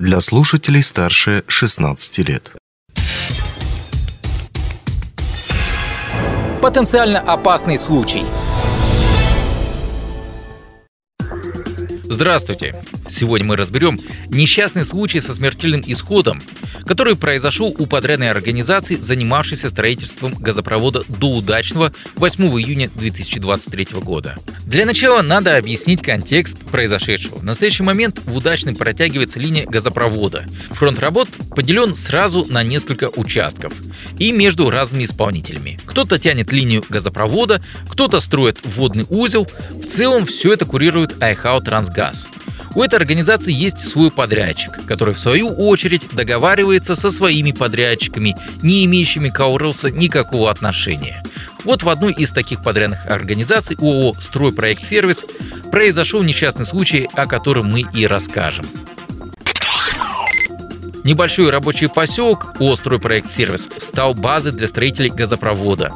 для слушателей старше 16 лет. Потенциально опасный случай. Здравствуйте! Сегодня мы разберем несчастный случай со смертельным исходом, который произошел у подрядной организации, занимавшейся строительством газопровода до Удачного 8 июня 2023 года. Для начала надо объяснить контекст произошедшего. В настоящий момент в Удачный протягивается линия газопровода. Фронт работ поделен сразу на несколько участков и между разными исполнителями. Кто-то тянет линию газопровода, кто-то строит водный узел. В целом все это курирует Айхау Трансгаз. У этой организации есть свой подрядчик, который в свою очередь договаривается со своими подрядчиками, не имеющими к Аурелса никакого отношения. Вот в одной из таких подрядных организаций ООО «Стройпроект Сервис» произошел несчастный случай, о котором мы и расскажем. Небольшой рабочий поселок ООО «Стройпроект Сервис» стал базой для строителей газопровода.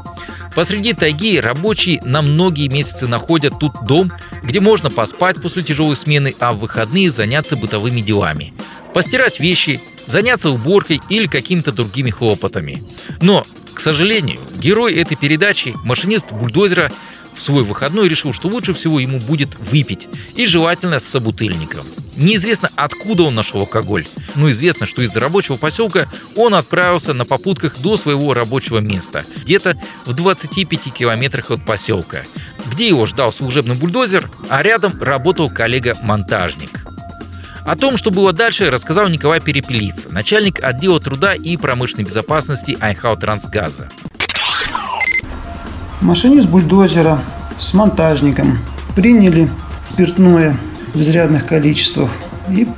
Посреди тайги рабочие на многие месяцы находят тут дом, где можно поспать после тяжелой смены, а в выходные заняться бытовыми делами. Постирать вещи, заняться уборкой или какими-то другими хлопотами. Но, к сожалению, герой этой передачи, машинист бульдозера, в свой выходной решил, что лучше всего ему будет выпить, и желательно с собутыльником. Неизвестно, откуда он нашел алкоголь, но известно, что из рабочего поселка он отправился на попутках до своего рабочего места, где-то в 25 километрах от поселка, где его ждал служебный бульдозер, а рядом работал коллега-монтажник. О том, что было дальше, рассказал Николай Перепелица, начальник отдела труда и промышленной безопасности Айхау Трансгаза. Машинист бульдозера с монтажником приняли спиртное в изрядных количествах. И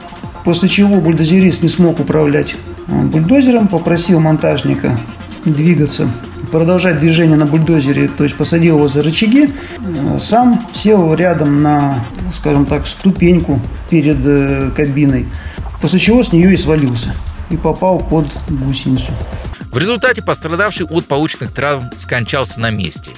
после чего бульдозерист не смог управлять бульдозером, попросил монтажника двигаться, продолжать движение на бульдозере, то есть посадил его за рычаги, сам сел рядом на, скажем так, ступеньку перед э, кабиной, после чего с нее и свалился и попал под гусеницу. В результате пострадавший от полученных травм скончался на месте.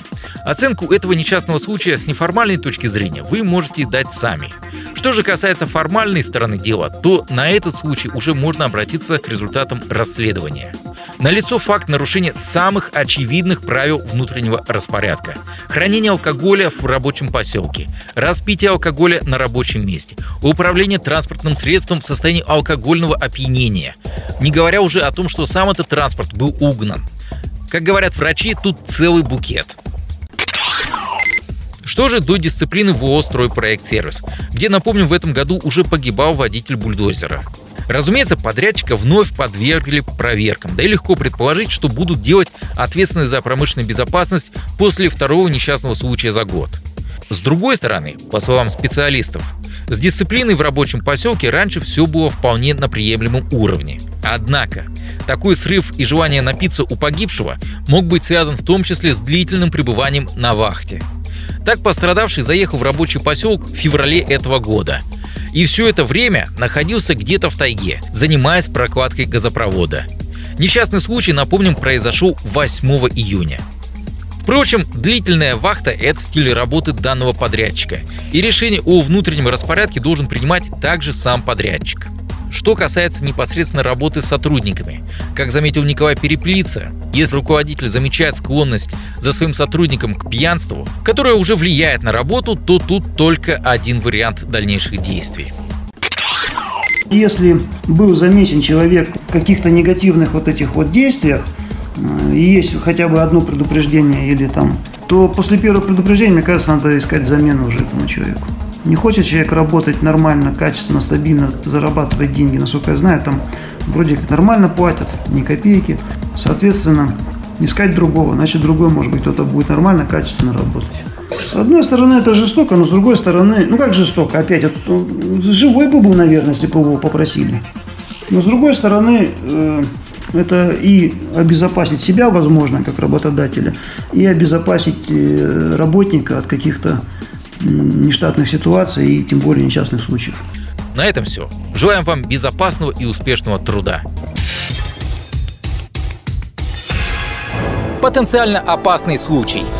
Оценку этого несчастного случая с неформальной точки зрения вы можете дать сами. Что же касается формальной стороны дела, то на этот случай уже можно обратиться к результатам расследования. Налицо факт нарушения самых очевидных правил внутреннего распорядка. Хранение алкоголя в рабочем поселке, распитие алкоголя на рабочем месте, управление транспортным средством в состоянии алкогольного опьянения. Не говоря уже о том, что сам этот транспорт был угнан. Как говорят врачи, тут целый букет. Что же до дисциплины в ООО «Стройпроект Сервис», где, напомню, в этом году уже погибал водитель бульдозера. Разумеется, подрядчика вновь подвергли проверкам. Да и легко предположить, что будут делать ответственность за промышленную безопасность после второго несчастного случая за год. С другой стороны, по словам специалистов, с дисциплиной в рабочем поселке раньше все было вполне на приемлемом уровне. Однако, такой срыв и желание напиться у погибшего мог быть связан в том числе с длительным пребыванием на вахте. Так пострадавший заехал в рабочий поселок в феврале этого года. И все это время находился где-то в тайге, занимаясь прокладкой газопровода. Несчастный случай, напомним, произошел 8 июня. Впрочем, длительная вахта – это стиль работы данного подрядчика, и решение о внутреннем распорядке должен принимать также сам подрядчик. Что касается непосредственно работы с сотрудниками, как заметил Николай Переплица, если руководитель замечает склонность за своим сотрудником к пьянству, которое уже влияет на работу, то тут только один вариант дальнейших действий. Если был замечен человек в каких-то негативных вот этих вот действиях, э, и есть хотя бы одно предупреждение или там, то после первого предупреждения, мне кажется, надо искать замену уже этому человеку. Не хочет человек работать нормально, качественно, стабильно, зарабатывать деньги, насколько я знаю, там вроде как нормально платят, ни копейки. Соответственно, искать другого, значит другой, может быть, кто-то будет нормально, качественно работать. С одной стороны, это жестоко, но с другой стороны, ну как жестоко, опять, это, живой бы был, наверное, если бы его попросили. Но с другой стороны, э, это и обезопасить себя, возможно, как работодателя, и обезопасить э, работника от каких-то нештатных ситуаций и тем более несчастных случаев. На этом все. Желаем вам безопасного и успешного труда. Потенциально опасный случай –